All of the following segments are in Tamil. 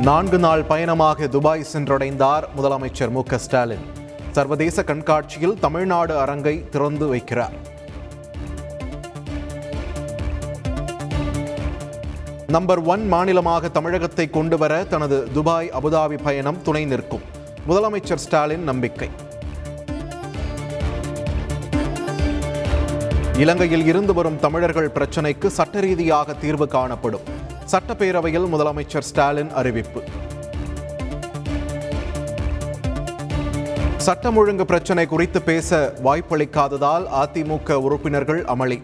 நான்கு நாள் பயணமாக துபாய் சென்றடைந்தார் முதலமைச்சர் மு ஸ்டாலின். சர்வதேச கண்காட்சியில் தமிழ்நாடு அரங்கை திறந்து வைக்கிறார். நம்பர் ஒன் மாநிலமாக தமிழகத்தை கொண்டு வர தனது துபாய் அபுதாபி பயணம் துணை நிற்கும். முதலமைச்சர் ஸ்டாலின் நம்பிக்கை. இலங்கையில் இருந்து வரும் தமிழர்கள் பிரச்சினைக்கு சட்ட ரீதியாக தீர்வு காணப்படும். சட்டப்பேரவையில் முதலமைச்சர் ஸ்டாலின் அறிவிப்பு. சட்டம் ஒழுங்கு பிரச்சினை குறித்து பேச வாய்ப்பளிக்காததால் அதிமுக உறுப்பினர்கள் அமளி.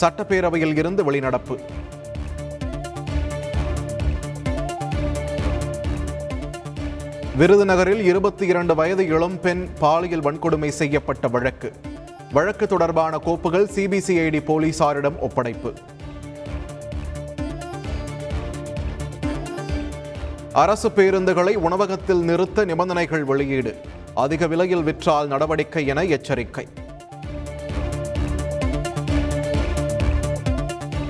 சட்டப்பேரவையில் இருந்து வெளிநடப்பு. விருதுநகரில் இருபத்தி இரண்டு வயது இளம்பெண் பாலியல் வன்கொடுமை செய்யப்பட்ட வழக்கு. வழக்கு தொடர்பான கோப்புகள் சிபிசிஐடி போலீசாரிடம் ஒப்படைப்பு. அரசு பேருந்துகளை உணவகத்தில் நிறுத்த நிபந்தனைகள் வெளியீடு. அதிக விலையில் விற்றால் நடவடிக்கை என எச்சரிக்கை.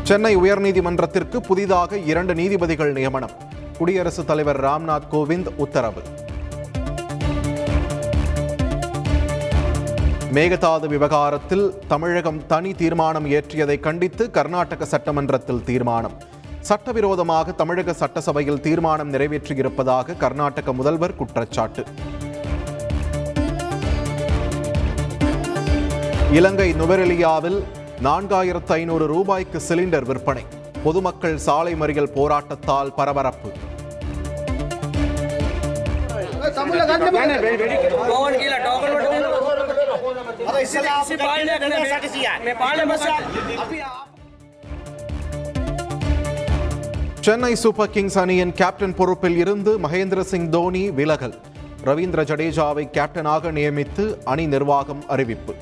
சென்னை உயர்நீதிமன்றத்திற்கு புதிதாக இரண்டு நீதிபதிகள் நியமனம். குடியரசுத் தலைவர் ராம்நாத் கோவிந்த் உத்தரவு. மேகதாது விவகாரத்தில் தமிழகம் தனி தீர்மானம் இயற்றியதை கண்டித்து கர்நாடக சட்டமன்றத்தில் தீர்மானம். சட்டவிரோதமாக தமிழக சட்டசபையில் தீர்மானம் நிறைவேற்றியிருப்பதாக கர்நாடக முதல்வர் குற்றச்சாட்டு. இலங்கை நுவரெலியாவில் நான்காயிரத்து ஐநூறு ரூபாய்க்கு சிலிண்டர் விற்பனை. பொதுமக்கள் சாலை மறியல் போராட்டத்தால் பரபரப்பு. कौन சென்னை சூப்பர் கிங்ஸ் அணியின் கேப்டன் பொறுப்பில் இருந்து மகேந்திர சிங் தோனி விலகல். ரவீந்திர ஜடேஜாவை கேப்டனாக நியமித்து அணி நிர்வாகம் அறிவிப்பு.